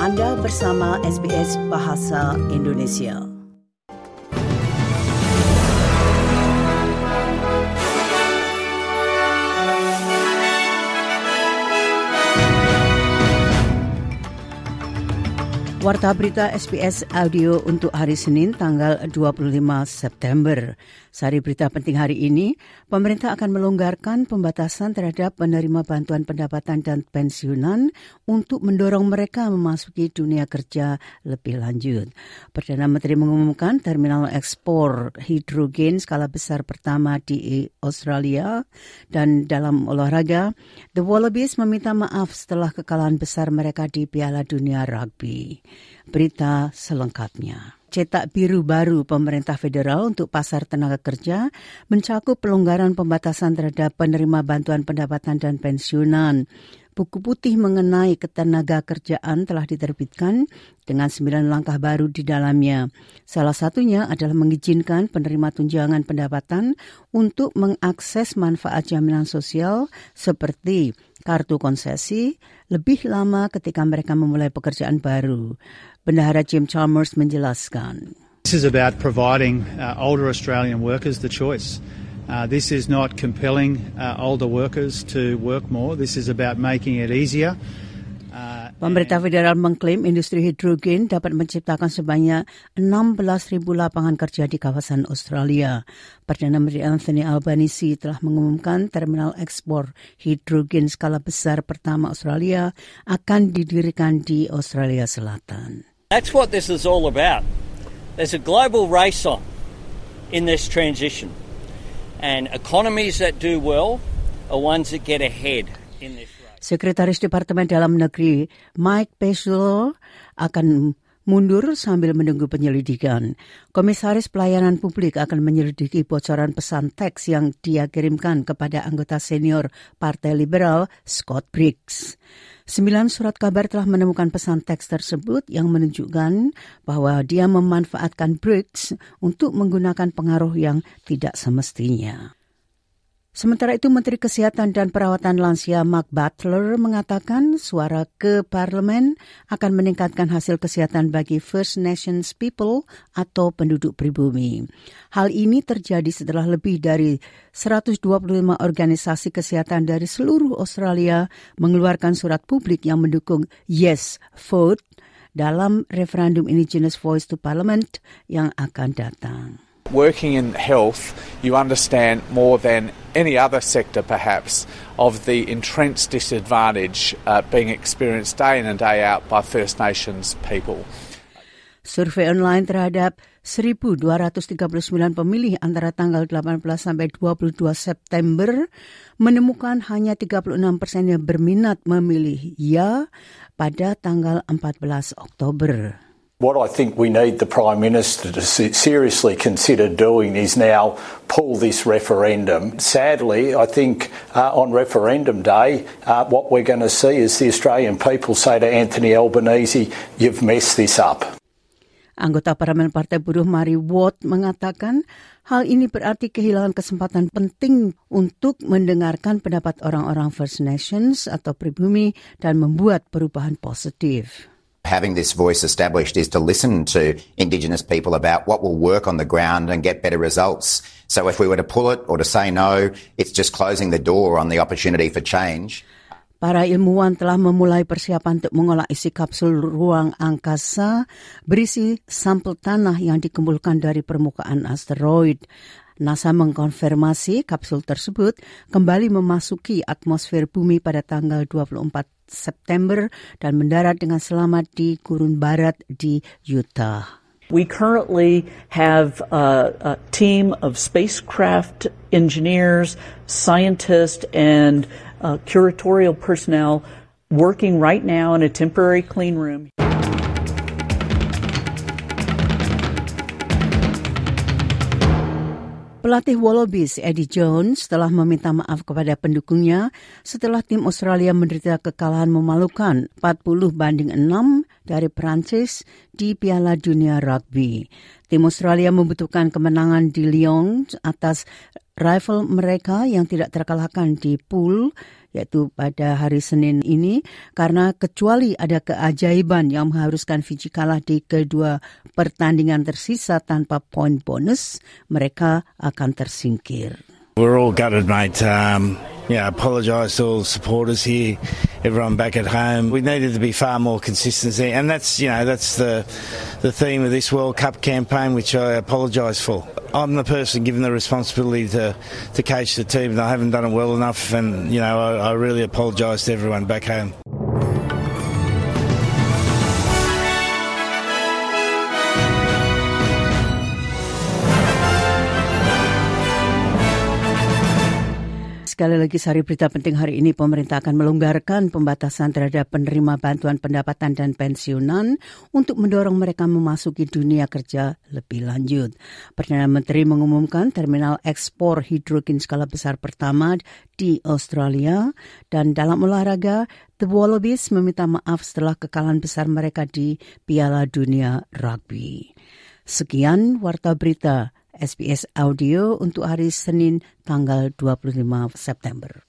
Anda bersama SBS Bahasa Indonesia. Warta berita SBS Audio untuk hari Senin tanggal 25 September. Sari berita penting hari ini, pemerintah akan melonggarkan pembatasan terhadap penerima bantuan pendapatan dan pensiunan untuk mendorong mereka memasuki dunia kerja lebih lanjut. Perdana Menteri mengumumkan terminal ekspor hidrogen skala besar pertama di Australia dan dalam olahraga, The Wallabies meminta maaf setelah kekalahan besar mereka di Piala Dunia Rugby. Berita selengkapnya cetak biru baru pemerintah federal untuk pasar tenaga kerja mencakup pelonggaran pembatasan terhadap penerima bantuan pendapatan dan pensiunan. Buku putih mengenai ketenaga kerjaan telah diterbitkan dengan sembilan langkah baru di dalamnya. Salah satunya adalah mengizinkan penerima tunjangan pendapatan untuk mengakses manfaat jaminan sosial seperti kartu konsesi lebih lama ketika mereka memulai pekerjaan baru. Bendahara Jim Chalmers menjelaskan. This is about providing uh, older Australian workers the choice. Uh, this is not compelling uh, older workers to work more. This is about making it easier. Pemerintah federal mengklaim industri hidrogen dapat menciptakan sebanyak 16.000 lapangan kerja di kawasan Australia. Perdana Menteri Anthony Albanese telah mengumumkan terminal ekspor hidrogen skala besar pertama Australia akan didirikan di Australia Selatan. That's what this is all about. There's a global race on in this transition. And economies that do well are ones that get ahead in this. Sekretaris Departemen Dalam Negeri Mike Pesulo akan mundur sambil menunggu penyelidikan. Komisaris Pelayanan Publik akan menyelidiki bocoran pesan teks yang dia kirimkan kepada anggota senior Partai Liberal Scott Briggs. Sembilan surat kabar telah menemukan pesan teks tersebut yang menunjukkan bahwa dia memanfaatkan Briggs untuk menggunakan pengaruh yang tidak semestinya. Sementara itu, Menteri Kesehatan dan Perawatan Lansia Mark Butler mengatakan suara ke parlemen akan meningkatkan hasil kesehatan bagi First Nations People atau penduduk pribumi. Hal ini terjadi setelah lebih dari 125 organisasi kesehatan dari seluruh Australia mengeluarkan surat publik yang mendukung Yes Vote dalam referendum Indigenous Voice to Parliament yang akan datang. Working in health, you understand more than any other sector perhaps of the entrenched disadvantage uh, being experienced day in and day out by First Nations people. Survei online terhadap 1.239 pemilih antara tanggal 18 sampai 22 September menemukan hanya 36 persen yang berminat memilih ya pada tanggal 14 Oktober. What I think we need the Prime Minister to seriously consider doing is now pull this referendum. Sadly, I think uh, on referendum day, uh, what we're going to see is the Australian people say to Anthony Albanese, you've messed this up. Anggota Parlemen Partai Buruh Mari Watt mengatakan hal ini berarti kehilangan kesempatan penting untuk mendengarkan pendapat orang-orang First Nations atau pribumi dan membuat perubahan positif. Having this voice established is to listen to Indigenous people about what will work on the ground and get better results. So if we were to pull it or to say no, it's just closing the door on the opportunity for change. Para ilmuwan telah memulai persiapan untuk mengolah isi kapsul ruang angkasa berisi sampel tanah yang dikumpulkan dari permukaan asteroid. NASA mengkonfirmasi kapsul tersebut kembali memasuki atmosfer bumi pada tanggal 24 September dan mendarat dengan selamat di gurun barat di Utah. We currently have a, a team of spacecraft engineers, scientists, and uh, curatorial personnel working right now in a temporary clean room. Pelatih Wallabies Eddie Jones telah meminta maaf kepada pendukungnya setelah tim Australia menderita kekalahan memalukan 40 banding 6 dari Prancis di Piala Dunia Rugby. Tim Australia membutuhkan kemenangan di Lyon atas rival mereka yang tidak terkalahkan di pool yaitu pada hari Senin ini karena kecuali ada keajaiban yang mengharuskan Fiji kalah di kedua pertandingan tersisa tanpa poin bonus, mereka akan tersingkir. We're all gutted, mate. Um, yeah, I apologise to all the supporters here, everyone back at home. We needed to be far more consistency, and that's you know that's the the theme of this World Cup campaign, which I apologise for. I'm the person given the responsibility to to coach the team, and I haven't done it well enough, and you know I, I really apologise to everyone back home. Sekali lagi sari berita penting hari ini pemerintah akan melonggarkan pembatasan terhadap penerima bantuan pendapatan dan pensiunan untuk mendorong mereka memasuki dunia kerja lebih lanjut. Perdana Menteri mengumumkan terminal ekspor hidrogen skala besar pertama di Australia dan dalam olahraga The Wallabies meminta maaf setelah kekalahan besar mereka di Piala Dunia Rugby. Sekian warta berita SBS Audio untuk hari Senin tanggal 25 September.